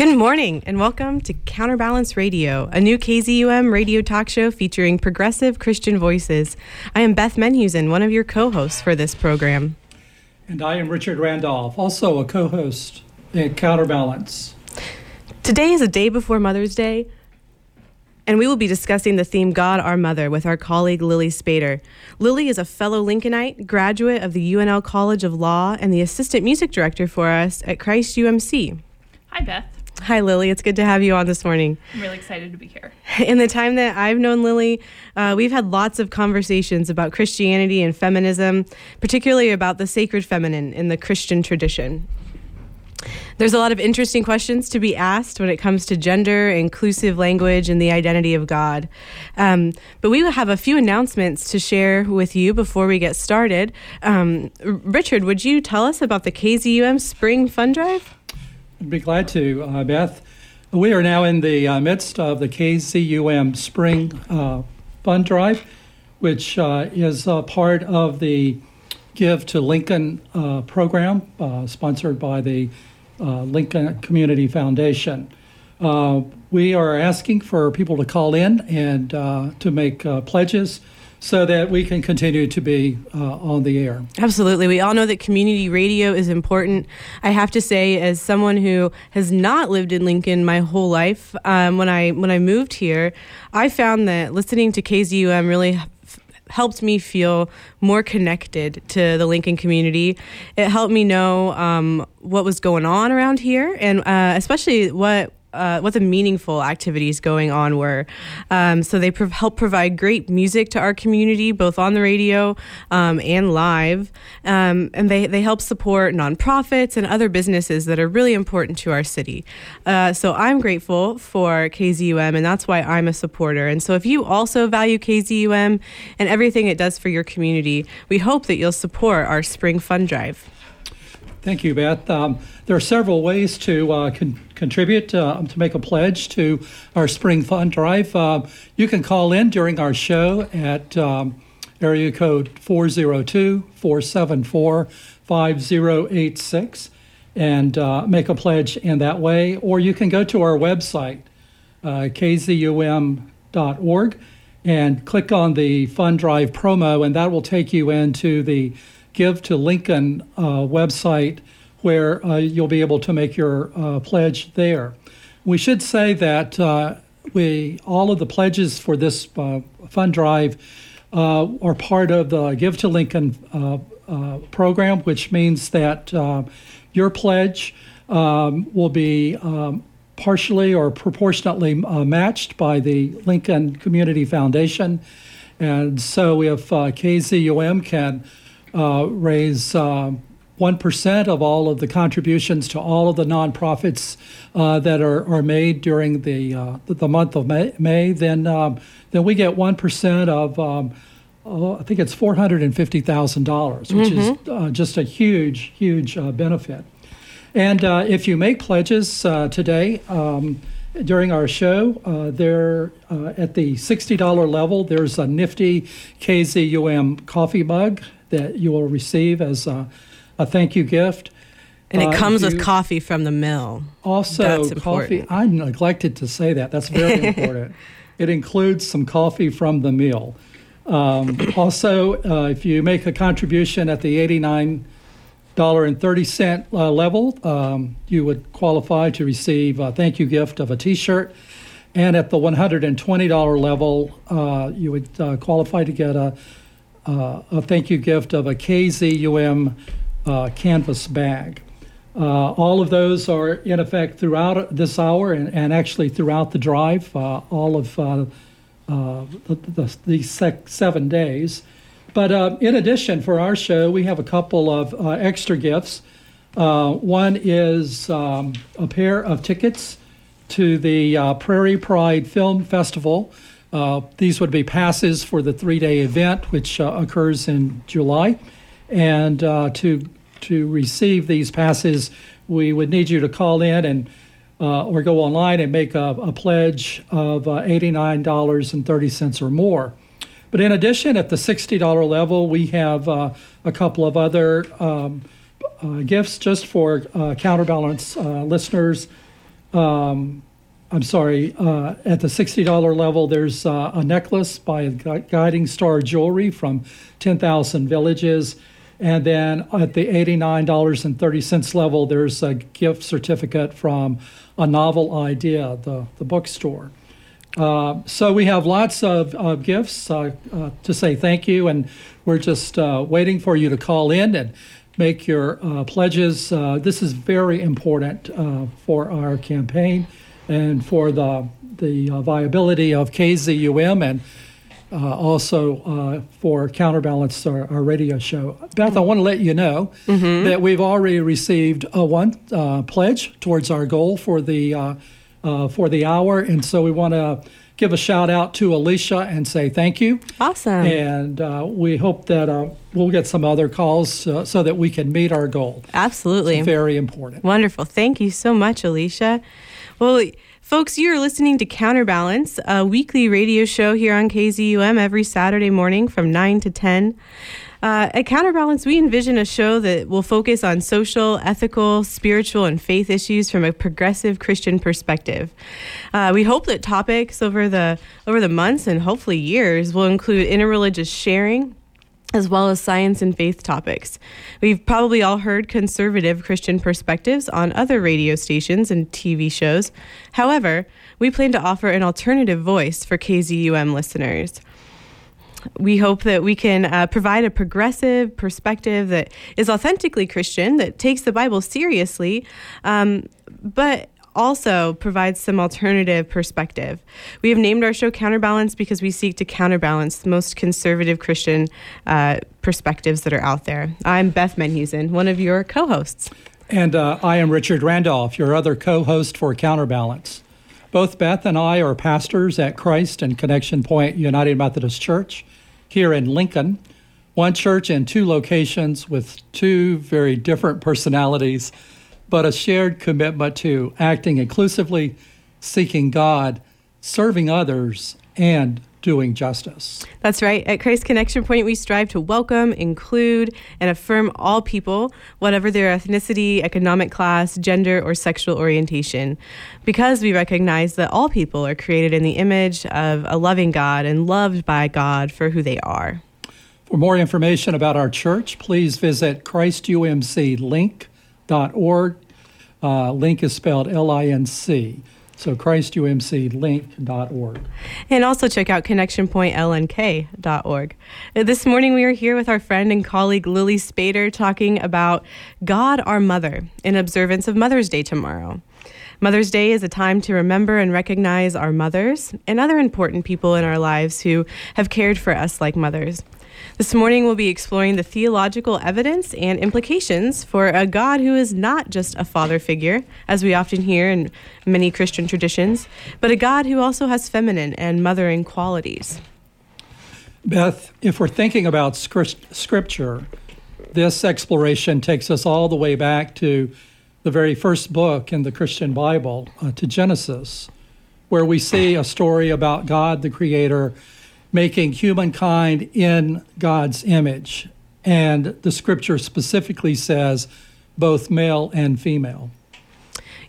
Good morning and welcome to Counterbalance Radio, a new KZUM radio talk show featuring progressive Christian voices. I am Beth Menhusen, one of your co hosts for this program. And I am Richard Randolph, also a co host at Counterbalance. Today is a day before Mother's Day, and we will be discussing the theme God Our Mother with our colleague Lily Spader. Lily is a fellow Lincolnite, graduate of the UNL College of Law, and the assistant music director for us at Christ UMC. Hi, Beth. Hi, Lily. It's good to have you on this morning. I'm really excited to be here. In the time that I've known Lily, uh, we've had lots of conversations about Christianity and feminism, particularly about the sacred feminine in the Christian tradition. There's a lot of interesting questions to be asked when it comes to gender, inclusive language, and the identity of God. Um, but we have a few announcements to share with you before we get started. Um, Richard, would you tell us about the KZUM Spring Fund Drive? I'd be glad to, uh, Beth. We are now in the uh, midst of the KZUM Spring uh, Fund Drive, which uh, is part of the Give to Lincoln uh, program uh, sponsored by the uh, Lincoln Community Foundation. Uh, we are asking for people to call in and uh, to make uh, pledges so that we can continue to be uh, on the air. Absolutely. We all know that community radio is important. I have to say, as someone who has not lived in Lincoln my whole life, um, when I when I moved here, I found that listening to KZUM really helped me feel more connected to the Lincoln community. It helped me know um, what was going on around here, and uh, especially what uh, what the meaningful activities going on were. Um, so they help provide great music to our community, both on the radio um, and live. Um, and they, they help support nonprofits and other businesses that are really important to our city. Uh, so I'm grateful for KZUM, and that's why I'm a supporter. And so if you also value KZUM and everything it does for your community, we hope that you'll support our Spring Fund Drive. Thank you, Beth. Um, there are several ways to uh, con- contribute uh, to make a pledge to our Spring Fund Drive. Uh, you can call in during our show at um, area code 402 474 5086 and uh, make a pledge in that way. Or you can go to our website, uh, kzum.org, and click on the Fund Drive promo, and that will take you into the Give to Lincoln uh, website where uh, you'll be able to make your uh, pledge there. We should say that uh, we all of the pledges for this uh, fund drive uh, are part of the Give to Lincoln program, which means that your pledge um, will be um, partially or proportionately matched by the Lincoln Community Foundation. And so if KZUM can uh, raise uh, 1% of all of the contributions to all of the nonprofits uh, that are, are made during the, uh, the month of May, May then, um, then we get 1% of, um, oh, I think it's $450,000, which mm-hmm. is uh, just a huge, huge uh, benefit. And if you make pledges today, um, during our show. Uh, there, uh, at the $60 level, there's a nifty KZUM coffee mug that you will receive as a, a thank you gift. And it uh, comes with coffee from the mill. Also, coffee. I neglected to say that. That's very important. It includes some coffee from the mill. Um, also, uh, if you make a contribution at the $89 and 30 cent uh, level, um, you would qualify to receive a thank you gift of a t shirt. And at the $120 level, uh, you would uh, qualify to get a uh, a thank you gift of a KZUM uh, canvas bag. Uh, all of those are in effect throughout this hour and, and actually throughout the drive, uh, all of uh, uh, the, the, these seven days. But in addition, for our show, we have a couple of extra gifts. one is um, a pair of tickets to the Prairie Pride Film Festival. Uh, these would be passes for the three-day event, which uh, occurs in July. And uh, to to receive these passes, we would need you to call in and uh, or go online and make a, a pledge of uh, eighty-nine dollars and thirty cents or more. But in addition, at the sixty-dollar level, we have a couple of other um, gifts just for counterbalance listeners. Um, I'm sorry, uh, at the $60 level, there's uh, a necklace by Guiding Star Jewelry from 10,000 Villages. And then at the $89.30 level, there's a gift certificate from A Novel Idea, the, the bookstore. Uh, so we have lots of, of gifts uh, uh, to say thank you, and we're just uh, waiting for you to call in and make your pledges. This is very important for our campaign and for the the uh, viability of KZUM and uh, also uh, for Counterbalance, our, our, radio show. Beth, I want to let you know mm-hmm. that we've already received a one uh, pledge towards our goal for the uh, uh, for the hour, and so we want to give a shout out to Alicia and say thank you. Awesome. And we hope that we'll get some other calls so that we can meet our goal. Absolutely. It's very important. Wonderful. Thank you so much, Alicia. Well, folks, you're listening to Counterbalance, a weekly radio show here on KZUM every Saturday morning from 9 to 10. Uh, at Counterbalance, we envision a show that will focus on social, ethical, spiritual, and faith issues from a progressive Christian perspective. Uh, we hope that topics over the over the months and hopefully years will include interreligious sharing, as well as science and faith topics. We've probably all heard conservative Christian perspectives on other radio stations and TV shows. However, we plan to offer an alternative voice for KZUM listeners. We hope that we can uh, provide a progressive perspective that is authentically Christian, that takes the Bible seriously, um, but also provides some alternative perspective. We have named our show Counterbalance because we seek to counterbalance the most conservative Christian uh, perspectives that are out there. I'm Beth Menhusen, one of your co hosts. And uh, I am Richard Randolph, your other co host for Counterbalance. Both Beth and I are pastors at Christ and Connection Point United Methodist Church here in Lincoln. One church in two locations with two very different personalities but a shared commitment to acting inclusively, seeking God, serving others, and doing justice. That's right. At Christ Connection Point, we strive to welcome, include, and affirm all people, whatever their ethnicity, economic class, gender, or sexual orientation, because we recognize that all people are created in the image of a loving God and loved by God for who they are. For more information about our church, please visit christumclink.com christumc.org. Uh, link is spelled L I N C. So christumclink.org. And also check out connectionpointlnk.org. Uh, this morning we are here with our friend and colleague Lily Spader talking about God our Mother in observance of Mother's Day tomorrow. Mother's Day is a time to remember and recognize our mothers and other important people in our lives who have cared for us like mothers. This morning, we'll be exploring the theological evidence and implications for a God who is not just a father figure, as we often hear in many Christian traditions, but a God who also has feminine and mothering qualities. Beth, if we're thinking about scripture, this exploration takes us all the way back to the very first book in the Christian Bible, uh, to Genesis, where we see a story about God the Creator making humankind in God's image. And the scripture specifically says both male and female.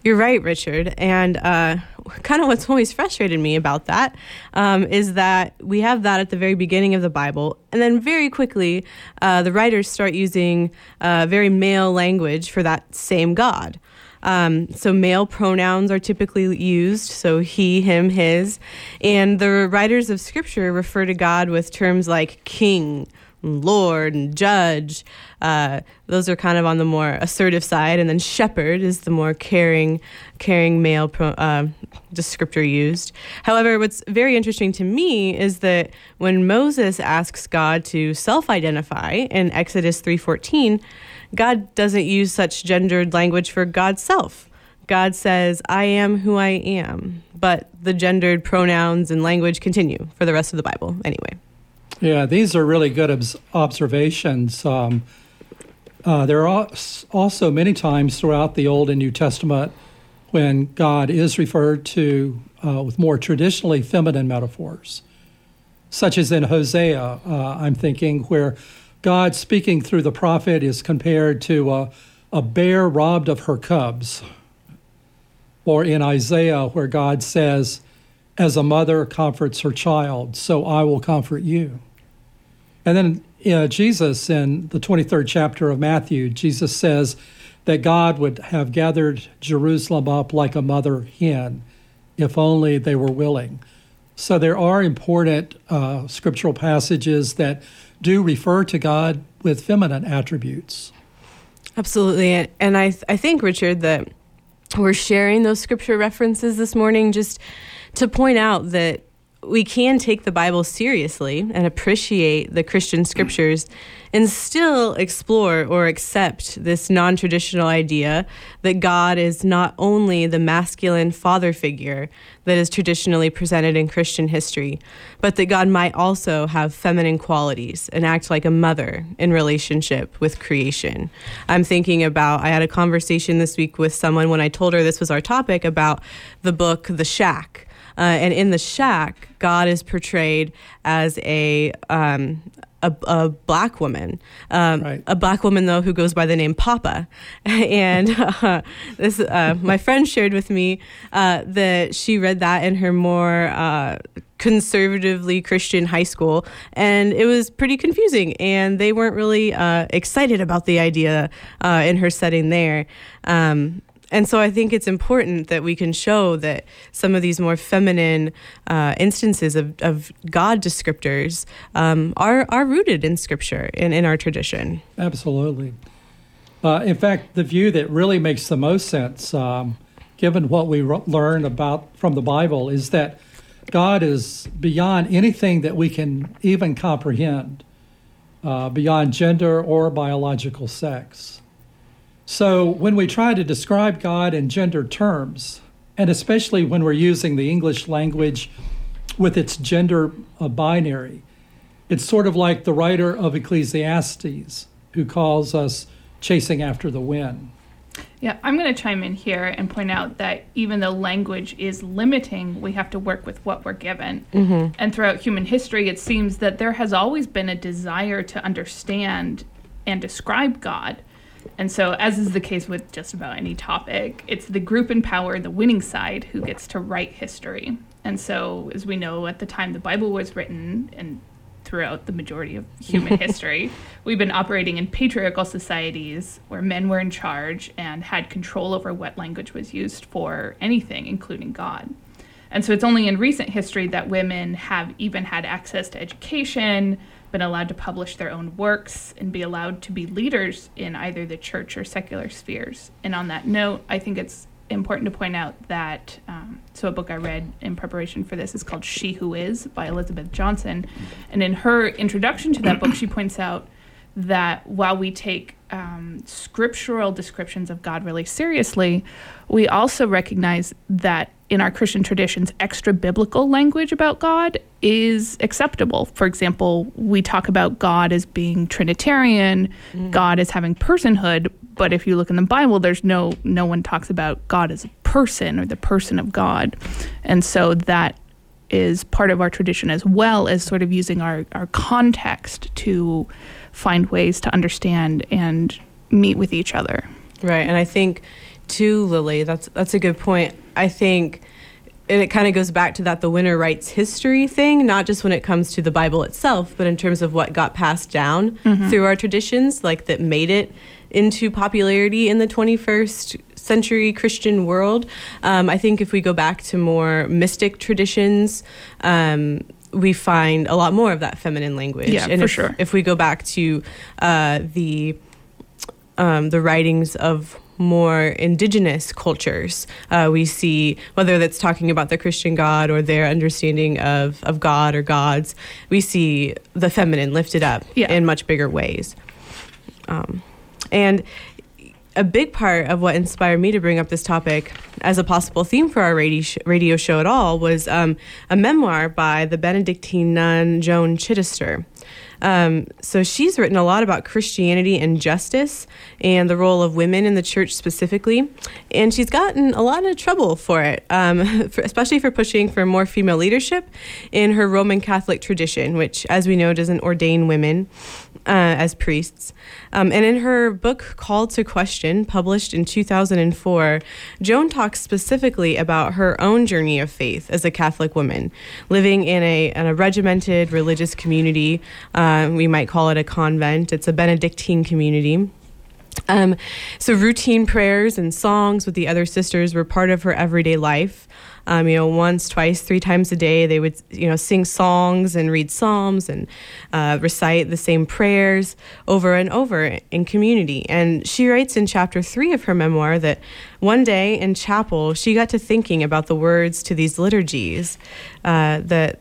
You're right, Richard. And uh, kind of what's always frustrated me about that um, is that we have that at the very beginning of the Bible, and then very quickly uh, the writers start using uh, very male language for that same God. Um, so male pronouns are typically used, so he, him, his. And the writers of scripture refer to God with terms like king, Lord and judge. Uh, those are kind of on the more assertive side, and then shepherd is the more caring, caring male pro, uh, descriptor used. However, what's very interesting to me is that when Moses asks God to self-identify in Exodus three fourteen, God doesn't use such gendered language for God's self. God says, I am who I am. But the gendered pronouns and language continue for the rest of the Bible anyway. Yeah, these are really good obs- observations. Um, uh, there are also many times throughout the Old and New Testament when God is referred to uh, with more traditionally feminine metaphors, such as in Hosea, uh, I'm thinking, where God speaking through the prophet is compared to a, a bear robbed of her cubs. or in Isaiah, where God says, As a mother comforts her child, so I will comfort you. And then uh, Jesus, in the 23rd chapter of Matthew, Jesus says that God would have gathered Jerusalem up like a mother hen if only they were willing. So there are important uh, scriptural passages that do refer to God with feminine attributes. Absolutely. And I, I think, Richard, that we're sharing those scripture references this morning just to point out that we can take the Bible seriously and appreciate the Christian scriptures and still explore or accept this non traditional idea that God is not only the masculine father figure that is traditionally presented in Christian history, but that God might also have feminine qualities and act like a mother in relationship with creation. I'm thinking about, I had a conversation this week with someone when I told her this was our topic about the book The Shack. Uh, and in the shack, God is portrayed as a um, a, a, black woman, um, right. a black woman though who goes by the name Papa, and uh, this uh, my friend shared with me uh, that she read that in her more uh, conservatively Christian high school, and it was pretty confusing, and they weren't really uh, excited about the idea uh, in her setting there. Um, and so I think it's important that we can show that some of these more feminine uh, instances of, of God descriptors um, are, are rooted in Scripture and in our tradition. Absolutely. Uh, in fact, the view that really makes the most sense, um, given what we learn about from the Bible, is that God is beyond anything that we can even comprehend, uh, beyond gender or biological sex. So when we try to describe God in gender terms, and especially when we're using the English language with its gender uh, binary, it's sort of like the writer of Ecclesiastes who calls us chasing after the wind. Yeah, I'm going to chime in here and point out that even though language is limiting, we have to work with what we're given. Mm-hmm. And throughout human history, it seems that there has always been a desire to understand and describe God. And so, as is the case with just about any topic, it's the group in power, the winning side, who gets to write history. And so, as we know, at the time the Bible was written and throughout the majority of human history, we've been operating in patriarchal societies where men were in charge and had control over what language was used for anything, including God. And so, it's only in recent history that women have even had access to education, been allowed to publish their own works and be allowed to be leaders in either the church or secular spheres. And on that note, I think it's important to point out that um, so a book I read in preparation for this is called She Who Is by Elizabeth Johnson. And in her introduction to that book, she points out that while we take um, scriptural descriptions of God really seriously, we also recognize that in our Christian traditions, extra biblical language about God is acceptable. For example, we talk about God as being Trinitarian, mm. God as having personhood, but if you look in the Bible, there's no no one talks about God as a person or the person of God. And so that is part of our tradition as well as sort of using our, our context to find ways to understand and meet with each other. Right. And I think too, Lily, that's that's a good point. I think and it kind of goes back to that the winner writes history thing, not just when it comes to the Bible itself, but in terms of what got passed down mm-hmm. through our traditions, like that made it into popularity in the 21st century Christian world. Um, I think if we go back to more mystic traditions, um, we find a lot more of that feminine language. Yeah, and for if, sure. If we go back to uh, the um, the writings of more indigenous cultures. Uh, we see whether that's talking about the Christian God or their understanding of, of God or gods, we see the feminine lifted up yeah. in much bigger ways. Um, and a big part of what inspired me to bring up this topic as a possible theme for our radio, radio show at all was um, a memoir by the Benedictine nun Joan Chittister. Um, so she's written a lot about Christianity and justice and the role of women in the church specifically. And she's gotten a lot of trouble for it, um, for, especially for pushing for more female leadership in her Roman Catholic tradition, which, as we know, doesn't ordain women uh, as priests. Um, and in her book, Called to Question, published in 2004, Joan talks specifically about her own journey of faith as a Catholic woman, living in a, in a regimented religious community. Uh, we might call it a convent, it's a Benedictine community. Um, so routine prayers and songs with the other sisters were part of her everyday life. Um, you know, once, twice, three times a day, they would, you know, sing songs and read psalms and uh, recite the same prayers over and over in community. And she writes in chapter three of her memoir that one day in chapel, she got to thinking about the words to these liturgies uh, that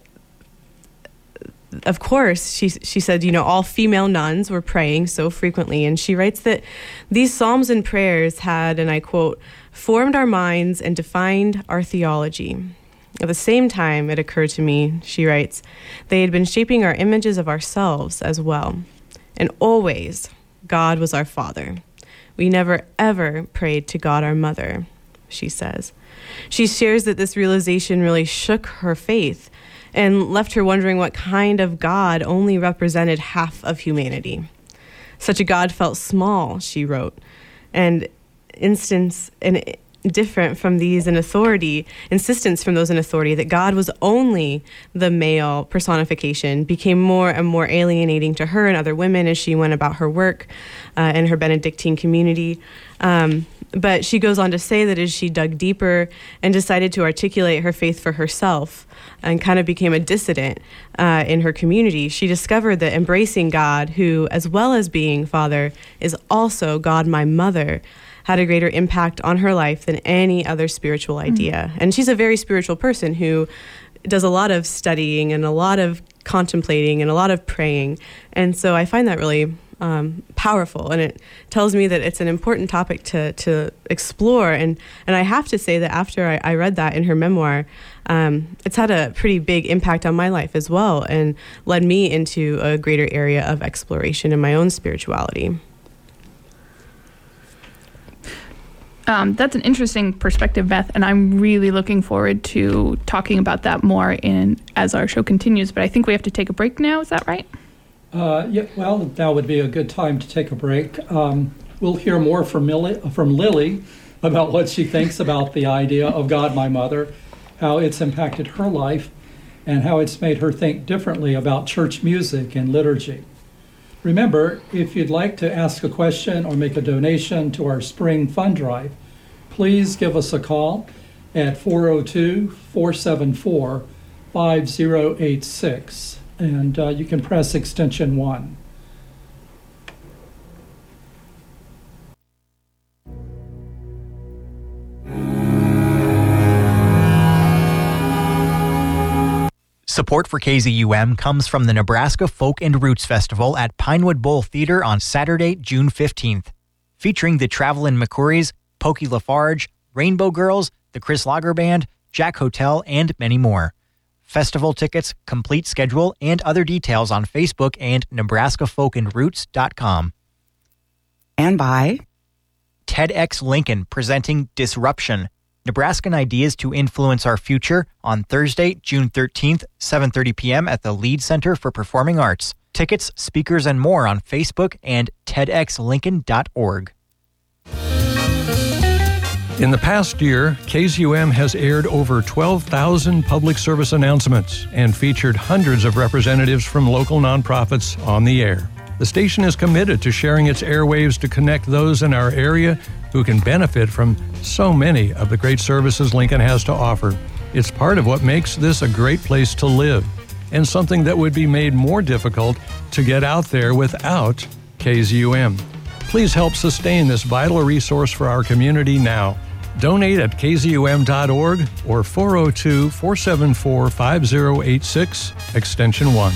of course, she, she said, you know, all female nuns were praying so frequently. And she writes that these psalms and prayers had, and I quote, formed our minds and defined our theology. At the same time, it occurred to me, she writes, they had been shaping our images of ourselves as well. And always, God was our Father. We never ever prayed to God our Mother, she says. She shares that this realization really shook her faith and left her wondering what kind of God only represented half of humanity. Such a God felt small, she wrote, and instance and different from these in authority, insistence from those in authority that God was only the male personification became more and more alienating to her and other women as she went about her work uh, in her Benedictine community. Um, but she goes on to say that as she dug deeper and decided to articulate her faith for herself and kind of became a dissident uh, in her community, she discovered that embracing God, who, as well as being Father, is also God, my mother, had a greater impact on her life than any other spiritual mm. idea. Mm. And she's a very spiritual person who does a lot of studying and a lot of contemplating and a lot of praying. And so I find that really um, powerful, and it tells me that it's an important topic to to explore. And and I have to say that after I, I read that in her memoir, um, it's had a pretty big impact on my life as well, and led me into a greater area of exploration in my own spirituality. Um, that's an interesting perspective, Beth, and I'm really looking forward to talking about that more in as our show continues. But I think we have to take a break now. Is that right? Uh, yeah, well, now would be a good time to take a break. Um, we'll hear more from, Millie, from Lily about what she thinks about the idea of God, my mother, how it's impacted her life, and how it's made her think differently about church music and liturgy. Remember, if you'd like to ask a question or make a donation to our spring fund drive, please give us a call at 402 474 5086 and uh, you can press extension one. Support for KZUM comes from the Nebraska Folk and Roots Festival at Pinewood Bowl Theater on Saturday, June 15th, featuring the Travelin' McCourys, Pokey Lafarge, Rainbow Girls, the Chris Lager Band, Jack Hotel, and many more festival tickets, complete schedule, and other details on Facebook and NebraskaFolkandRoots.com. And by TEDx Lincoln presenting Disruption Nebraskan Ideas to Influence Our Future on Thursday, June 13th, 7:30 p.m. at the Lied Center for Performing Arts. Tickets, speakers, and more on Facebook and TEDxLincoln.org. In the past year, KZUM has aired over 12,000 public service announcements and featured hundreds of representatives from local nonprofits on the air. The station is committed to sharing its airwaves to connect those in our area who can benefit from so many of the great services Lincoln has to offer. It's part of what makes this a great place to live and something that would be made more difficult to get out there without KZUM. Please help sustain this vital resource for our community now. Donate at kzum.org or 402 474 5086, extension 1.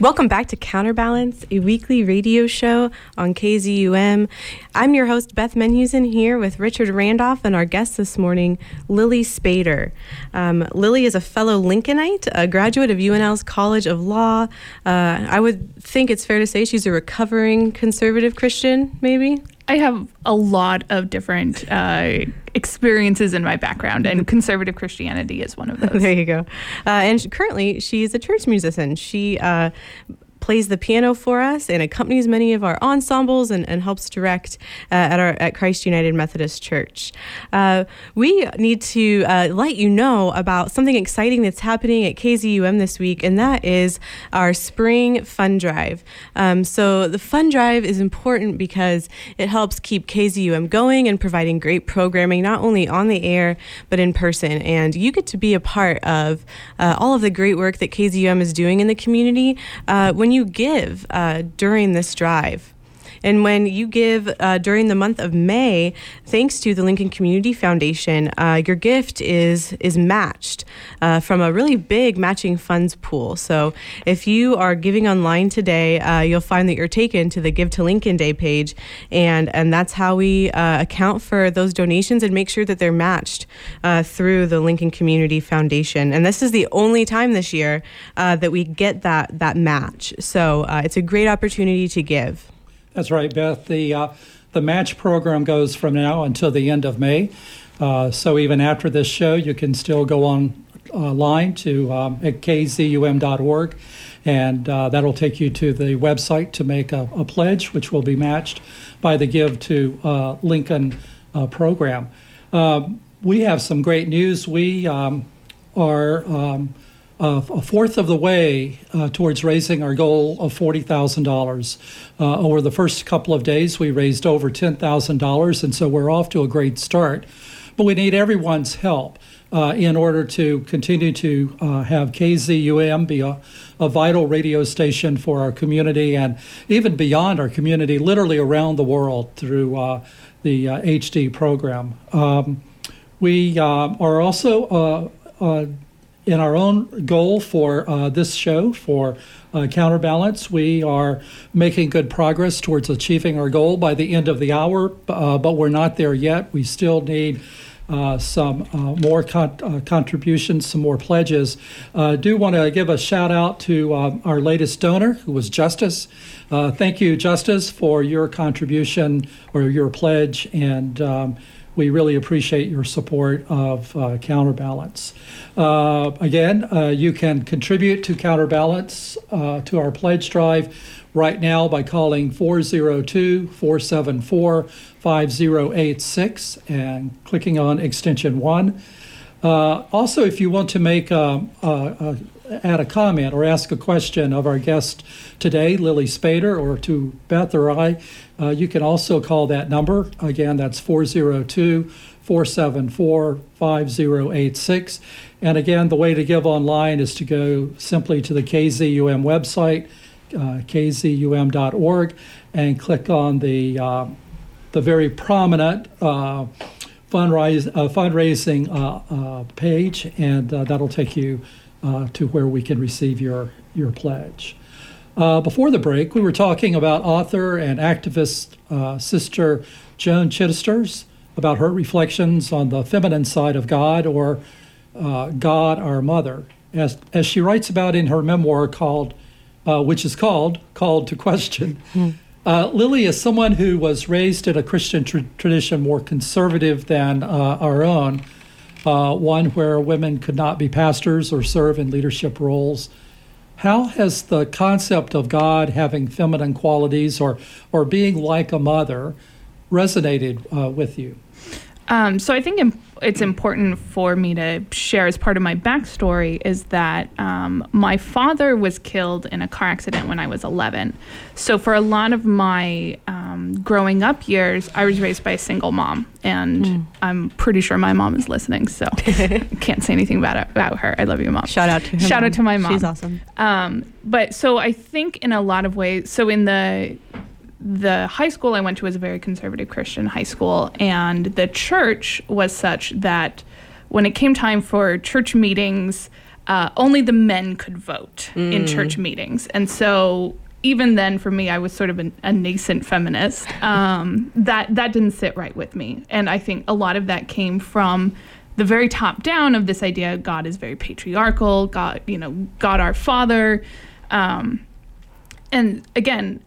Welcome back to Counterbalance, a weekly radio show on KZUM. I'm your host, Beth Menhusen, here with Richard Randolph and our guest this morning, Lily Spader. Um, Lily is a fellow Lincolnite, a graduate of UNL's College of Law. Uh, I would think it's fair to say she's a recovering conservative Christian, maybe? I have a lot of different uh, experiences in my background, and conservative Christianity is one of those. There you go. Uh, and currently, she's a church musician. She uh, plays the piano for us and accompanies many of our ensembles and, and helps direct uh, at our at Christ United Methodist Church. Uh, we need to uh, let you know about something exciting that's happening at KZUM this week, and that is our spring fund drive. Um, so the fund drive is important because it helps keep KZUM going and providing great programming not only on the air but in person. And you get to be a part of uh, all of the great work that KZUM is doing in the community uh, when you give uh, during this drive? And when you give uh, during the month of May, thanks to the Lincoln Community Foundation, uh, your gift is is matched uh, from a really big matching funds pool. So if you are giving online today, uh, you'll find that you're taken to the Give to Lincoln Day page, and and that's how we uh, account for those donations and make sure that they're matched uh, through the Lincoln Community Foundation. And this is the only time this year that we get that that match. So it's a great opportunity to give. That's right, Beth. The uh, the match program goes from now until the end of May. Uh, so even after this show, you can still go online uh, to um, at kzum.org, and uh, that'll take you to the website to make a, a, pledge, which will be matched by the Give to uh, Lincoln uh, program. We have some great news. We um, are um, uh, a fourth of the way uh, towards raising our goal of $40,000. Uh, over the first couple of days, we raised over $10,000, and so we're off to a great start. But we need everyone's help uh, in order to continue to uh, have KZUM be a, a, vital radio station for our community and even beyond our community, literally around the world through uh, the HD program. Um, we are also in our own goal for uh, this show for uh, counterbalance we are making good progress towards achieving our goal by the end of the hour uh, but we're not there yet we still need uh, some uh, more con- uh, contributions, some more pledges. I do want to give a shout out to our latest donor, who was Justice. thank you, Justice, for your contribution or your pledge, and um, we really appreciate your support of uh, Counterbalance. Uh, again, uh, you can contribute to Counterbalance uh, to our pledge drive right now by calling 402 474 5086 and clicking on extension 1. Uh, also, if you want to make um, a, add a comment or ask a question of our guest today, Lily Spader, or to Beth or I, uh, you can also call that number. Again, that's 402 474 5086. And again, the way to give online is to go simply to the KZUM website, uh, kzum.org, and click on the, uh, the very prominent uh, fundraise, uh, fundraising uh, page, and that'll take you uh, to where we can receive your, your pledge. Uh, before the break, we were talking about author and activist uh, sister Joan Chittister's about her reflections on the feminine side of God or uh, God our Mother, as, as she writes about in her memoir called, uh, which is called Called to Question. Mm. Lily is someone who was raised in a Christian tr- tradition more conservative than our own uh, one where women could not be pastors or serve in leadership roles. How has the concept of God having feminine qualities or, or being like a mother resonated uh, with you? Um, so I think it's important for me to share as part of my backstory is that um, my father was killed in a car accident when I was 11. So for a lot of my um, growing up years, I was raised by a single mom, and mm. I'm pretty sure my mom is listening. So can't say anything about about her. I love you, mom. Shout out to shout mom. out to my mom. She's awesome. Um, but so I think in a lot of ways, so in the the high school I went to was a very conservative Christian high school, and the church was such that when it came time for church meetings, uh, only the men could vote mm. in church meetings. And so even then, for me, I was sort of an, a nascent feminist. Um, that that didn't sit right with me, and I think a lot of that came from the very top down of this idea God is very patriarchal. God, you know, God our Father, um, and again,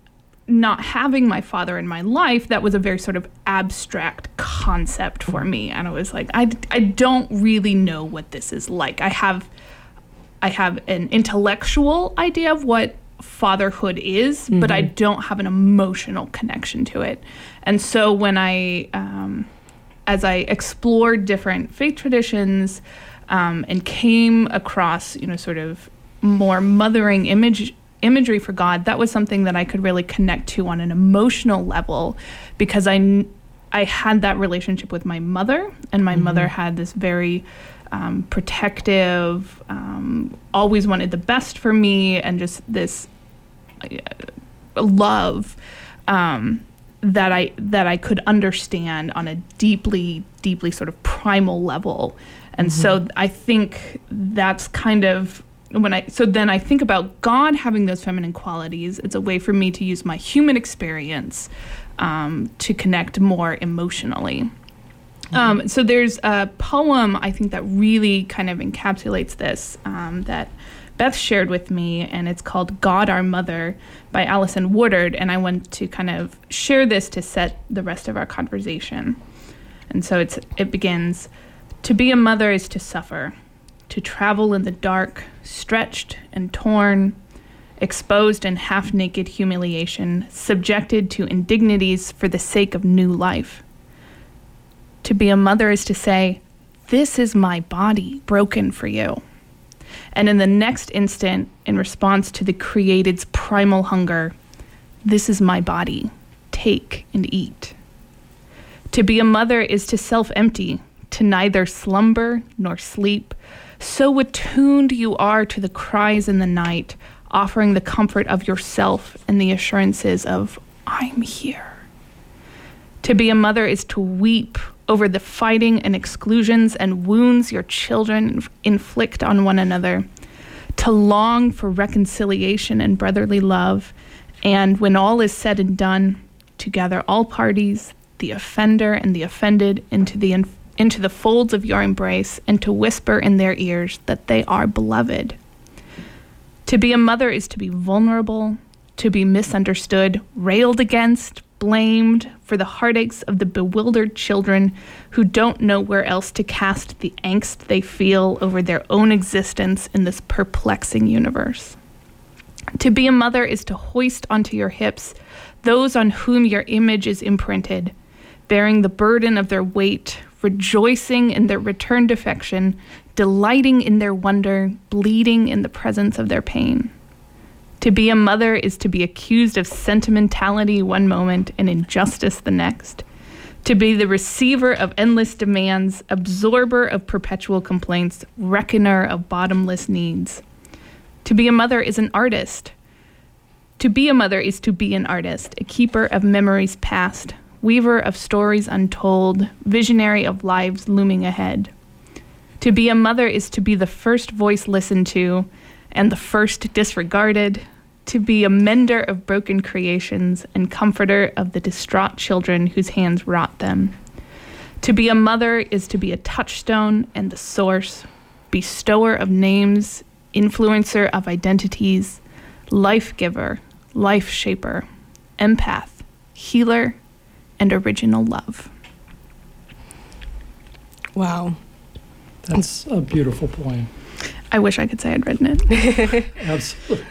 not having my father in my life, that was a very sort of abstract concept for me, and I was like, I I don't really know what this is like. I have. I have an intellectual idea of what fatherhood is, mm-hmm. but I mm-hmm. don't have an emotional connection to it. And so when I, um, as I explored different faith traditions um, and came across, you know, sort of more mothering image imagery for God, that was something that I could really connect to on an emotional level because I I had that relationship with my mother, and my mm-hmm. mother had this very um, protective, um, always wanted the best for me, and just this uh, love um, that I that I could understand on a deeply, deeply sort of primal level. And mm-hmm. so I think that's kind of when I so then I think about God having those feminine qualities. It's a way for me to use my human experience um, to connect more emotionally. Um, so there's a poem I think that really kind of encapsulates this um, that Beth shared with me, and it's called God Our Mother by Alison Woodard. And I want to kind of share this to set the rest of our conversation. And so it's, it begins To be a mother is to suffer, to travel in the dark, stretched and torn, exposed in half naked humiliation, subjected to indignities for the sake of new life to be a mother is to say, This is my body broken for you. And in the next instant, in response to the created's primal hunger, This is my body. Take and eat. To be a mother is to self empty, to neither slumber nor sleep. So attuned you are to the cries in the night, offering the comfort of yourself and the assurances of, I'm here. To be a mother is to weep over the fighting and exclusions and wounds your children inflict on one another, to long for reconciliation and brotherly love, and when all is said and done, to gather all parties, the offender and the offended, into the into the folds of your embrace, and to whisper in their ears that they are beloved. To be a mother is to be vulnerable, to be misunderstood, railed against, blamed for the heartaches of the bewildered children who don't know where else to cast the angst they feel over their own existence in this perplexing universe. To be a mother is to hoist onto your hips those on whom your image is imprinted, bearing the burden of their weight, rejoicing in their returned affection, delighting in their wonder, bleeding in the presence of their pain. To be a mother is to be accused of sentimentality one moment and injustice the next. To be the receiver of endless demands, absorber of perpetual complaints, reckoner of bottomless needs. To be a mother is an artist. To be a mother is to be an artist, a keeper of memories past, weaver of stories untold, visionary of lives looming ahead. To be a mother is to be the first voice listened to, and the first disregarded, to be a mender of broken creations and comforter of the distraught children whose hands wrought them. To be a mother is to be a touchstone and the source, bestower of names, influencer of identities, life giver, life shaper, empath, healer, and original love. Wow. That's a beautiful poem. I wish I could say I'd written it. Absolutely.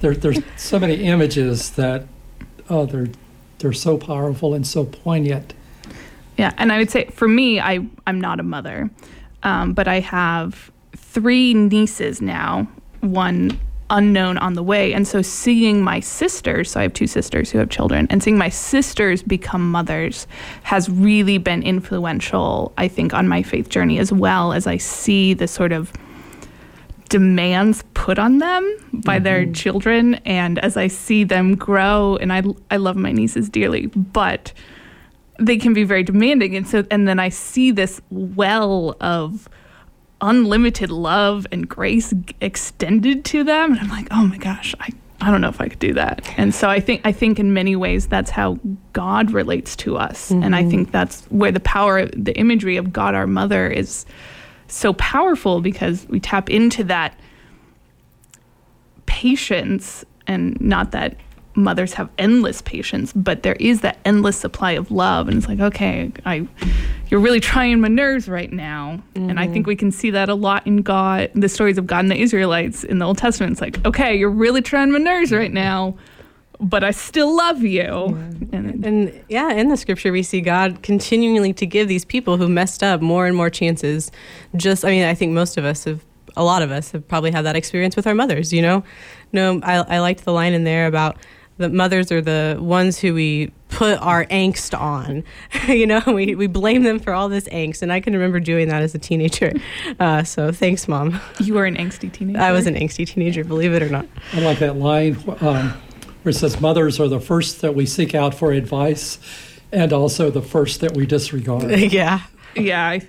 There, there's so many images that, oh, they're they're so powerful and so poignant. Yeah, and I would say for me, I I'm not a mother, um, but I have three nieces now. One unknown on the way. And so seeing my sisters, so I have two sisters who have children, and seeing my sisters become mothers has really been influential, I think, on my faith journey as well as I see the sort of demands put on them by mm-hmm. their children and as I see them grow and I I love my nieces dearly but they can be very demanding and so and then I see this well of unlimited love and grace extended to them and i'm like oh my gosh i I don't know if I could do that. And so I think I think in many ways that's how God relates to us. Mm-hmm. And I mm-hmm. think that's where the power the imagery of God our mother is so powerful because we tap into that patience and not that mothers have endless patience, but there is that endless supply of love. And it's like, okay, I, you're really trying my nerves right now. Mm-hmm. And I think mm-hmm. we can see that a lot in God, the stories of God and the Israelites in the Old Testament. It's like, okay, you're really trying my nerves right now. But I still love you. And, and yeah, in the scripture, we see God continually to give these people who messed up more and more chances. Just, I mean, I think most of us have a lot of us have probably had that experience with our mothers, you know? No, I, I liked the line in there about the mothers are the ones who we put our angst on. you know, we, we blame them for all this angst. And I can remember doing that as a teenager. Uh, so thanks, Mom. You were an angsty teenager? I was an angsty teenager, believe it or not. I like that line um, where it says, Mothers are the first that we seek out for advice and also the first that we disregard. yeah yeah, I,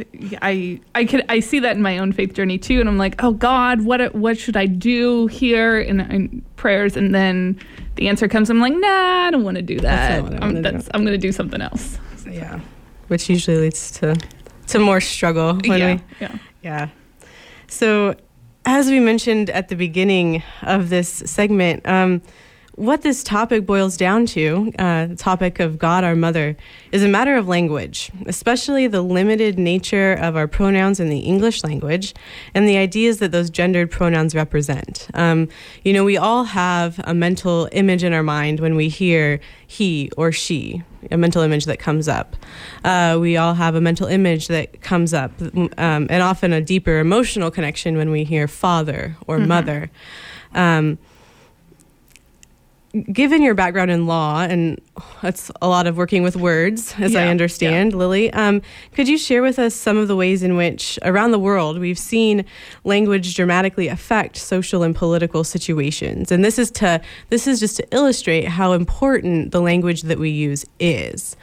I, I could, I see that in my own faith journey too, and I'm like, oh God, what, what should I do here in, in prayers? And then the answer comes, I'm like, nah, I don't want to do that. I'm, that's, I'm going to do something else. Yeah, which usually leads to, to more struggle. yeah, we, yeah, yeah. So, as we mentioned at the beginning of this segment, um, what this topic boils down to, uh, the topic of God our Mother, is a matter of language, especially the limited nature of our pronouns in the English language and the ideas that those gendered pronouns represent. Um, you know, we all have a mental image in our mind when we hear he or she, a mental image that comes up. Uh, we all have a mental image that comes up, um, and often a deeper emotional connection when we hear father or mm-hmm. mother. Um, given your background in law, and that's a lot of working with words, as yeah, I understand, yeah. Lily, um, could you share with us some of the ways in which around the world we've seen language dramatically affect social and political situations? And this is to this is just to illustrate how important the language that we use is.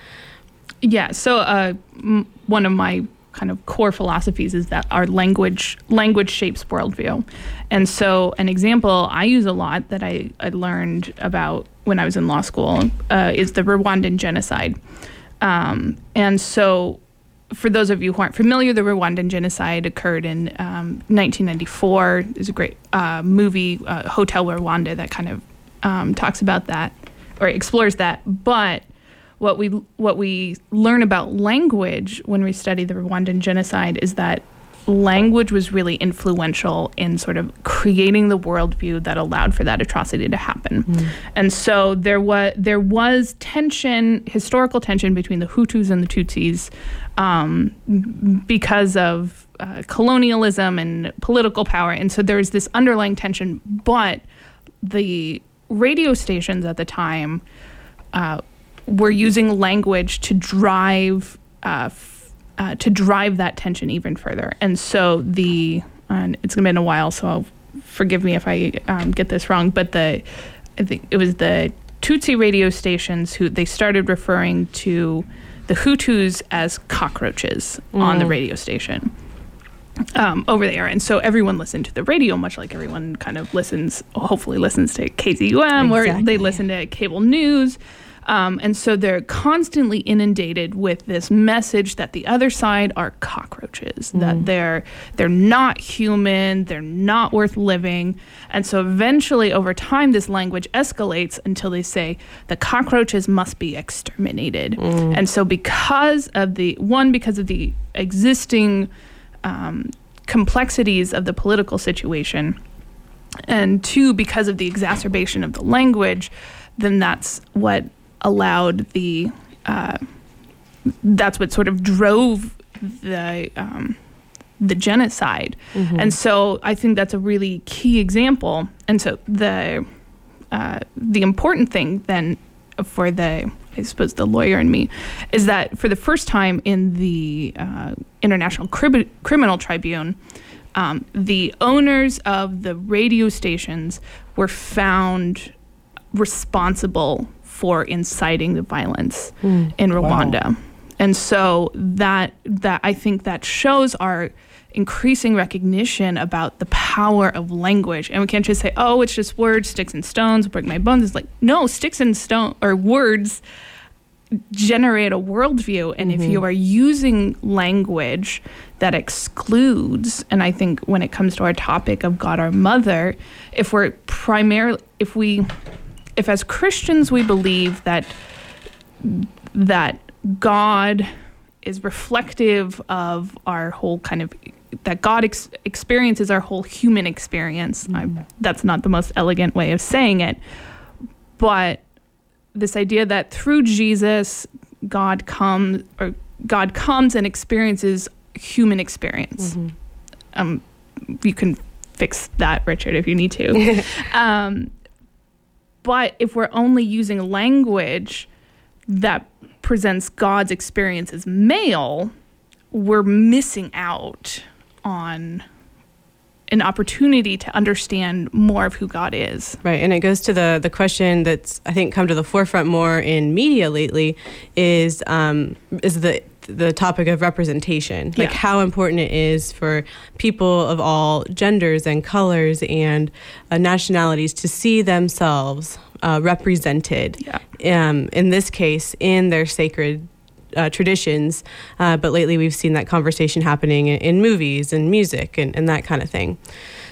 Yeah. So uh, m- one of my kind of core philosophies is that our language language shapes worldview. And so an example I use a lot that I, I learned about when I was in law school uh, is the Rwandan genocide. Um, and so for those of you who aren't familiar, the Rwandan genocide occurred in um, 1994. There's a great uh, movie, uh, Hotel Rwanda, that kind of um, talks about that or explores that. But what we what we learn about language when we study the Rwandan genocide is that language was really influential in sort of creating the worldview that allowed for that atrocity to happen. Mm. And so there was there was tension, historical tension between the Hutus and the Tutsis um, because of uh, colonialism and political power. And so there's this underlying tension, but the radio stations at the time uh, we're using language to drive uh, f- uh, to drive that tension even further. And so the and it's been a while, so I'll, forgive me if I um, get this wrong, but the I think it was the Tutsi radio stations who they started referring to the Hutus as cockroaches mm. on the mm. radio station. Um, over there. And so everyone listened to the radio, much like everyone kind of listens, hopefully listens to KZUM, exactly. or they listen to cable news. Um, and so they're constantly inundated with this message that the other side are cockroaches, mm. that they're they're not human, they're not worth living. And so eventually over time this language escalates until they say the cockroaches must be exterminated. Mm. And so because of the one because of the existing um, complexities of the political situation and two because of the exacerbation of the language then that's what allowed the uh, that's what sort of drove the um, the genocide, mm-hmm. and so I think that's a really key example. And so the uh, the important thing then for the I suppose the lawyer in me is that for the first time in the uh, International Cri- Criminal Tribunal, um, the owners of the radio stations were found responsible for inciting the violence mm. in Rwanda. Wow. And so that that I think that shows our increasing recognition about the power of language. And we can't just say, oh, it's just words, sticks and stones, break my bones. It's like, no, sticks and stone or words generate a worldview. And mm-hmm. if you are using language that excludes, and I think when it comes to our topic of God our mother, if we're primarily, if we, if as Christians we believe that, that God is reflective of our whole kind of that God ex- experiences our whole human experience. Mm-hmm. that's not the most elegant way of saying it, but this idea that through Jesus, God comes or God comes and experiences human experience. Mm-hmm. Um, you can fix that, Richard, if you need to. um, but if we're only using language that presents God's experience as male, we're missing out on an opportunity to understand more of who God is. Right, and it goes to the the question that's I think come to the forefront more in media lately is um, is the the topic of representation, like yeah. how important it is for people of all genders and colors and uh, nationalities to see themselves uh, represented. Yeah. Um, in this case, in their sacred uh, traditions, uh, but lately we've seen that conversation happening in, in movies and music and, and, that kind of thing.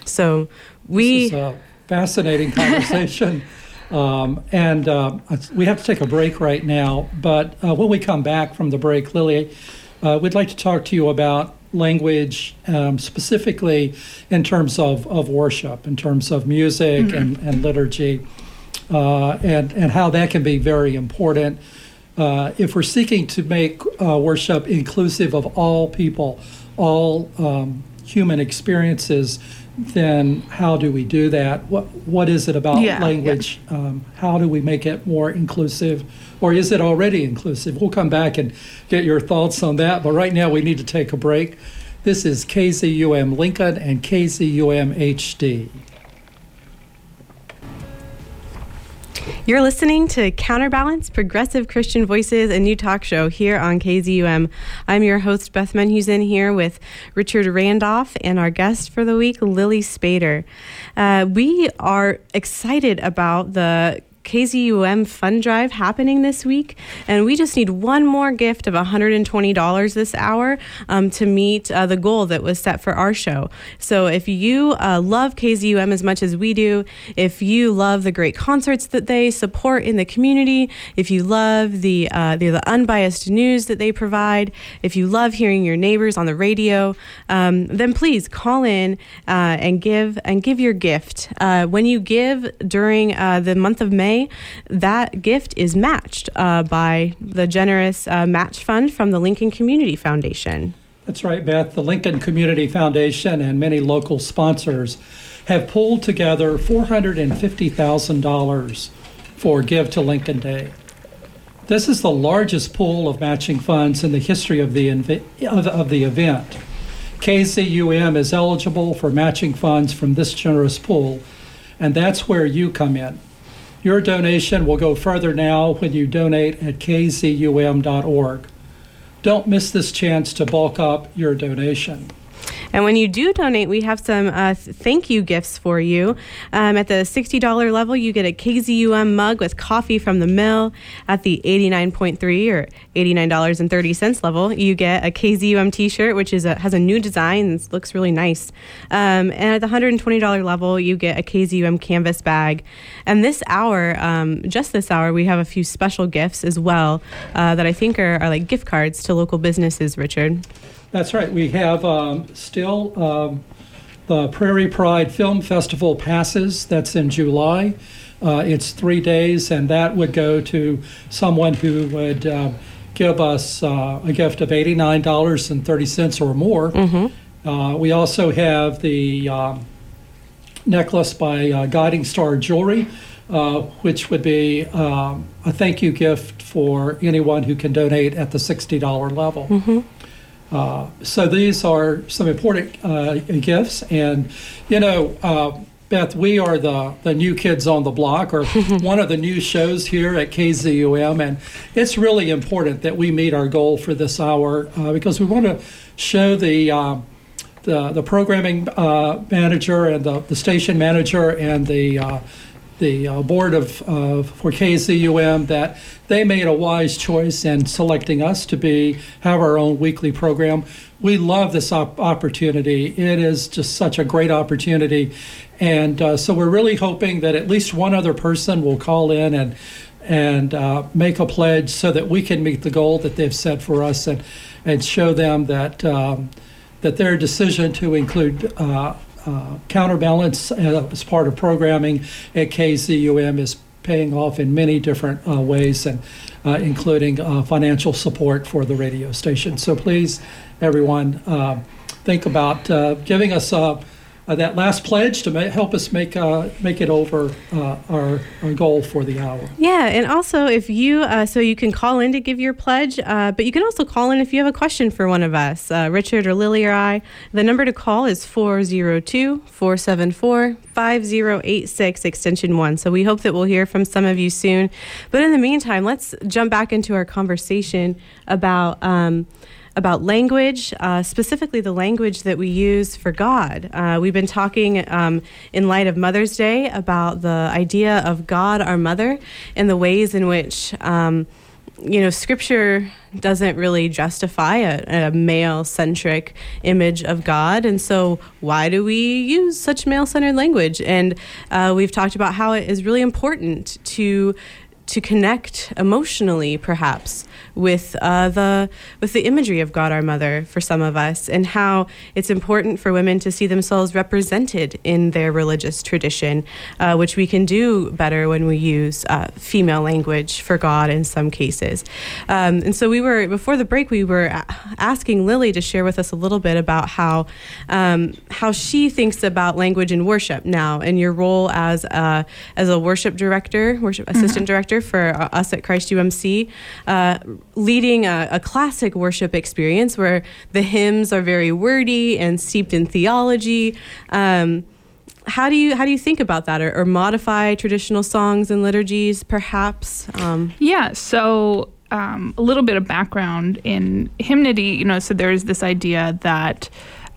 So we. This is a fascinating conversation. um, and uh, we have to take a break right now. But uh, when we come back from the break, Lily, uh, we'd like to talk to you about language, um, specifically in terms of, of worship, in terms of music mm-hmm. and, and liturgy, uh, and, and how that can be very important uh, if we're seeking to make uh, worship inclusive of all people, all um, human experiences, then how do we do that? What what is it about yeah, language? Yeah. Um, how do we make it more inclusive, or is it already inclusive? We'll come back and get your thoughts on that. But right now we need to take a break. This is KZUM Lincoln and KZUM HD. You're listening to Counterbalance Progressive Christian Voices, a new talk show here on KZUM. I'm your host, Beth Menhusen, here with Richard Randolph and our guest for the week, Lily Spader. Uh, we are excited about the KZUM Fund Drive happening this week, and we just need one more gift of $120 this hour um, to meet uh, the goal that was set for our show. So if you uh, love KZUM as much as we do, if you love the great concerts that they support in the community, if you love the uh, the, the, unbiased news that they provide, if you love hearing your neighbors on the radio, um, then please call in uh, and give and give your gift. Uh, when you give during uh, the month of May May, that gift is matched uh, by the generous uh, match fund from the Lincoln Community Foundation. That's right, Beth. The Lincoln Community Foundation and many local sponsors have pulled together $450,000 for Give to Lincoln Day. This is the largest pool of matching funds in the history of the, inv- of, of the event. KZUM is eligible for matching funds from this generous pool, and that's where you come in. Your donation will go further now when you donate at kzum.org. Don't miss this chance to bulk up your donation. And when you do donate, we have some uh, thank you gifts for you. Um, at the $60 level, you get a KZUM mug with coffee from the mill. At the 89.3 or $89.30 level, you get a KZUM t-shirt, which is a, has a new design and looks really nice. Um, and at the $120 level, you get a KZUM canvas bag. And this hour, um, just this hour, we have a few special gifts as well uh, that I think are, are like gift cards to local businesses, Richard. That's right. We have um, still um, the Prairie Pride Film Festival passes. That's in July. Uh, it's three days, and that would go to someone who would uh, give us uh, a gift of $89.30 or more. Mm-hmm. Uh, we also have the um, necklace by uh, Guiding Star Jewelry. Uh, which would be um, a thank you gift for anyone who can donate at the $60 level. Mm-hmm. Uh, so these are some important uh, gifts, and you know, uh, Beth, we are the the new kids on the block, or one of the new shows here at KZUM, and it's really important that we meet our goal for this hour uh, because we want to show the uh, the, the programming uh, manager and the, the station manager and the uh, the uh, board of uh, for KZUM that they made a wise choice in selecting us to be have our own weekly program. We love this op- opportunity. It is just such a great opportunity, and uh, so we're really hoping that at least one other person will call in and and uh, make a pledge so that we can meet the goal that they've set for us and and show them that. Um, that their decision to include uh, uh, counterbalance uh, as part of programming at KZUM is paying off in many different uh, ways, and uh, including uh, financial support for the radio station. So please, everyone, think about giving us a uh, that last pledge to ma- help us make uh, make it over uh, our, our goal for the hour. Yeah, and also if you uh, so you can call in to give your pledge, uh, but you can also call in if you have a question for one of us, uh, Richard or Lily or I. The number to call is 402-474-5086 extension 1. So we hope that we'll hear from some of you soon. But in the meantime, let's jump back into our conversation about um, about language, uh, specifically the language that we use for God. Uh, we've been talking um, in light of Mother's Day about the idea of God, our mother, and the ways in which. Um, you know, scripture doesn't really justify a, a male centric image of God. And so, why do we use such male centered language? And uh, we've talked about how it is really important to to connect emotionally, perhaps, with uh, the with the imagery of God our Mother for some of us, and how it's important for women to see themselves represented in their religious tradition, uh, which we can do better when we use uh, female language for God in some cases. Um, and so we were before the break, we were asking Lily to share with us a little bit about how um, how she thinks about language in worship now, and your role as a, as a worship director, worship mm-hmm. assistant director for uh, us at Christ UMC. Uh, leading a, a, classic worship experience where the hymns are very wordy and steeped in theology. Um, how do you how do you think about that, or, or modify traditional songs and liturgies, perhaps? Um, yeah. So um, a little bit of background in hymnody. You know, so there's this idea that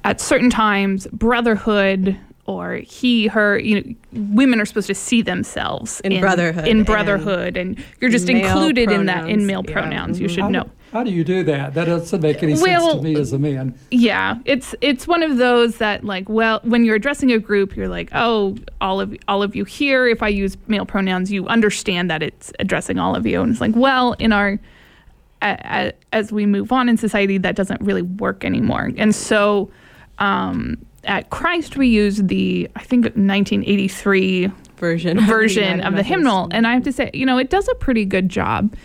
at certain times brotherhood or he, her, you know, women are supposed to see themselves in, in brotherhood, in brotherhood, and, and you're just included pronouns. in that in male yeah. pronouns. Mm-hmm. You should how know. Do, how do you do that? That doesn't make any well, sense to me as a man. Yeah, it's it's one of those that like, well, when you're addressing a group, you're like, oh, all of all of you here. If I use male pronouns, you understand that it's addressing all of you, and it's like, well, in our as we move on in society, that doesn't really work anymore, and so. Um, at Christ, we use the I think 1983 version version of the, of the hymnal, and I have to say, you know, it does a pretty good job.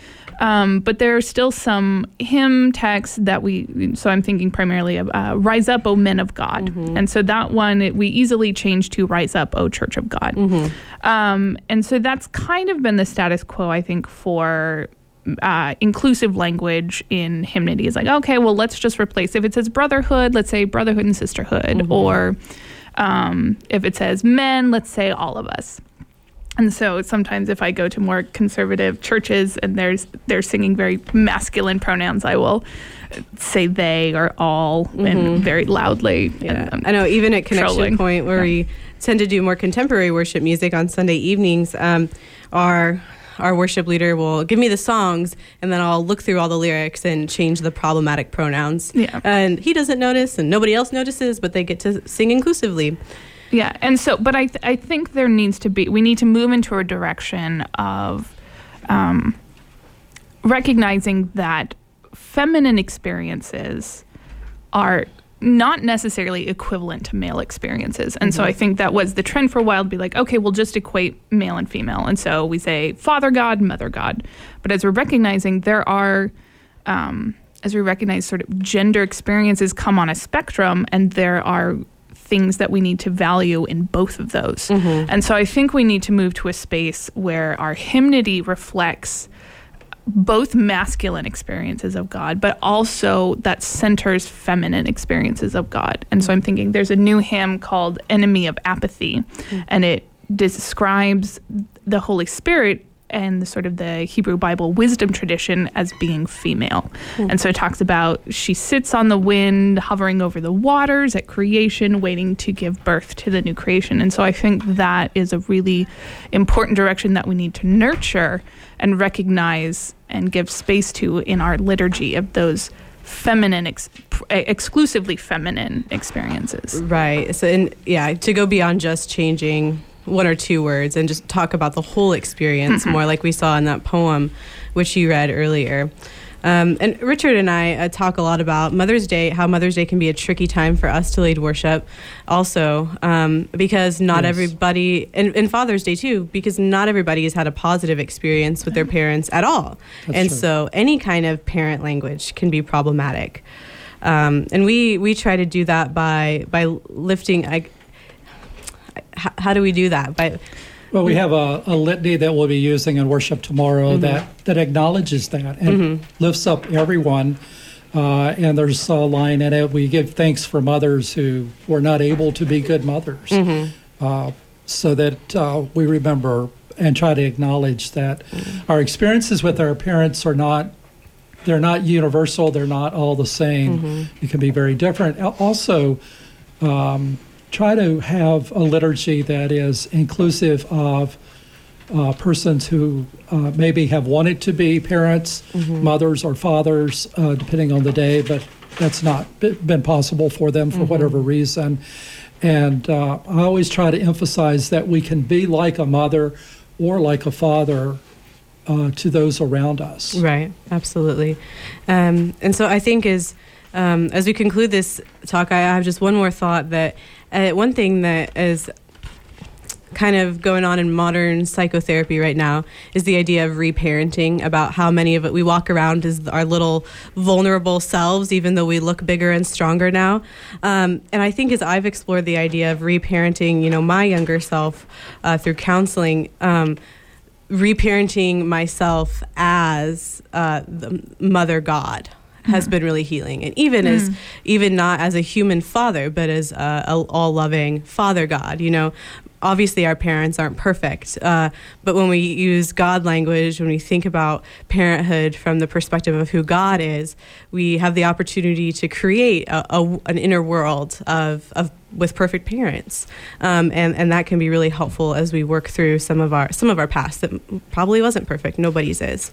Um, but there are still some hymn texts that we. So I'm thinking primarily of uh, "Rise Up, O Men of God," mm-hmm. and so that one it, we easily change to "Rise Up, O Church of God," mm-hmm. um, and so that's kind of been the status quo, I think, for uh, inclusive language in hymnody is like, okay, well, let's just replace if it says brotherhood, let's say brotherhood and sisterhood, mm-hmm. or um, if it says men, let's say all of us. And so sometimes if I go to more conservative churches and there's they're singing very masculine pronouns, I will say they or all mm-hmm. and very loudly. Yeah. I know even at Connection trolling. Point where yeah. we tend to do more contemporary worship music on Sunday evenings, um, our our worship leader will give me the songs and then I'll look through all the lyrics and change the problematic pronouns. Yeah. And he doesn't notice and nobody else notices, but they get to sing inclusively. Yeah. And so, but I, th- I think there needs to be, we need to move into a direction of um, recognizing that feminine experiences are not necessarily equivalent to male experiences. And mm-hmm. so I think that was the trend for a while to be like, okay, we'll just equate male and female. And so we say father God, mother God. But as we're recognizing, there are, um, as we recognize sort of gender experiences come on a spectrum, and there are things that we need to value in both of those. Mm-hmm. And so I think we need to move to a space where our hymnody reflects both masculine experiences of God, but also that centers feminine experiences of God. And so I'm thinking there's a new hymn called Enemy of Apathy, mm-hmm. and it describes the Holy Spirit and the sort of the Hebrew Bible wisdom tradition as being female. And so it talks about she sits on the wind, hovering over the waters at creation, waiting to give birth to the new creation. And so I think that is a really important direction that we need to nurture and recognize and give space to in our liturgy of those feminine ex- exclusively feminine experiences. Right. So and yeah to go beyond just changing one or two words and just talk about the whole experience more like we saw in that poem which you read earlier um, and Richard and I uh, talk a lot about Mother's Day, how Mother's Day can be a tricky time for us to lead worship, also um, because not yes. everybody, and, and, Father's Day too, because not everybody has had a positive experience with their parents at all. That's and true. so any kind of parent language can be problematic. Um, and we, we try to do that by, by lifting. I, how, how do we do that? By well, we have a, a, litany that we'll be using in worship tomorrow mm-hmm. that, that acknowledges that and mm-hmm. lifts up everyone. Uh, and there's a line in it we give thanks for mothers who were not able to be good mothers, mm-hmm. uh, so that uh, we remember and try to acknowledge that mm-hmm. our experiences with our parents are not they're not universal. They're not all the same. Mm-hmm. It can be very different. Also. Um, try to have a liturgy that is inclusive of uh, persons who uh, maybe have wanted to be parents, mm-hmm. mothers or fathers, uh, depending on the day, but that's not been possible for them for mm-hmm. whatever reason. And uh, I always try to emphasize that we can be like a mother or like a father uh, to those around us. Right, absolutely. Um, and so I think as um, as we conclude this talk, I have just one more thought that uh, one thing that is kind of going on in modern psychotherapy right now is the idea of reparenting about how many of it we walk around as our little vulnerable selves even though we look bigger and stronger now. Um, and i think as i've explored the idea of reparenting you know my younger self uh, through counseling um, reparenting myself as uh, the mother god has been really healing. And even mm. as even not as a human father but as a, a all loving father god you know obviously our parents aren't perfect uh, but when we use god language when we think about parenthood from the perspective of who god is we have the opportunity to create a, a, an inner world of, of with perfect parents. Um, and, and that can be really helpful as we work through some of our some of our past that probably wasn't perfect. Nobody's is.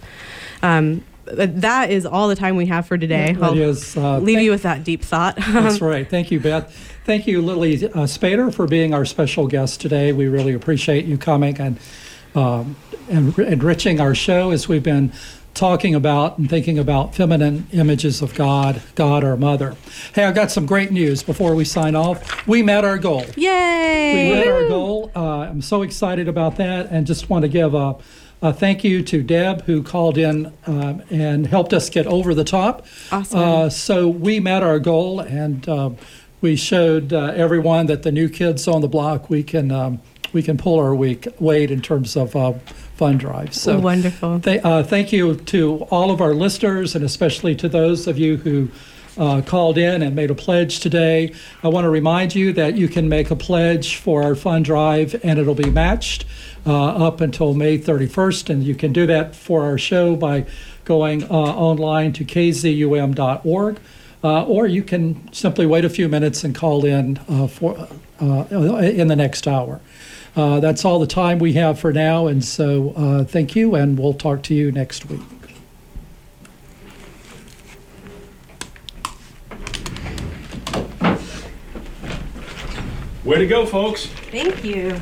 Um, that is all the time we have for today. I'll is, uh, leave you with that deep thought. that's right. Thank you, Beth. Thank you, Lily uh, Spader, for being our special guest today. We really appreciate you coming and, um, and enriching our show as we've been talking about and thinking about feminine images of God, God our mother. Hey, I've got some great news before we sign off. We met our goal. Yay! We met our goal. Uh, I'm so excited about that and just want to give a uh, thank you to Deb, who called in uh, and helped us get over the top. Awesome. Uh, so we met our goal, and uh, we showed uh, everyone that the new kids on the block we can um, we can pull our weight in terms of uh, fund drives. So wonderful. Th- thank you to all of our listeners, and especially to those of you who. Uh, called in and made a pledge today. I want to remind you that you can make a pledge for our fund drive and it'll be matched up until May 31st. And you can do that for our show by going uh, online to kzum.org. Uh, or you can simply wait a few minutes and call in uh, for uh, in the next hour. Uh, that's all the time we have for now, and so thank you, and we'll talk to you next week. Way to go, folks. Thank you.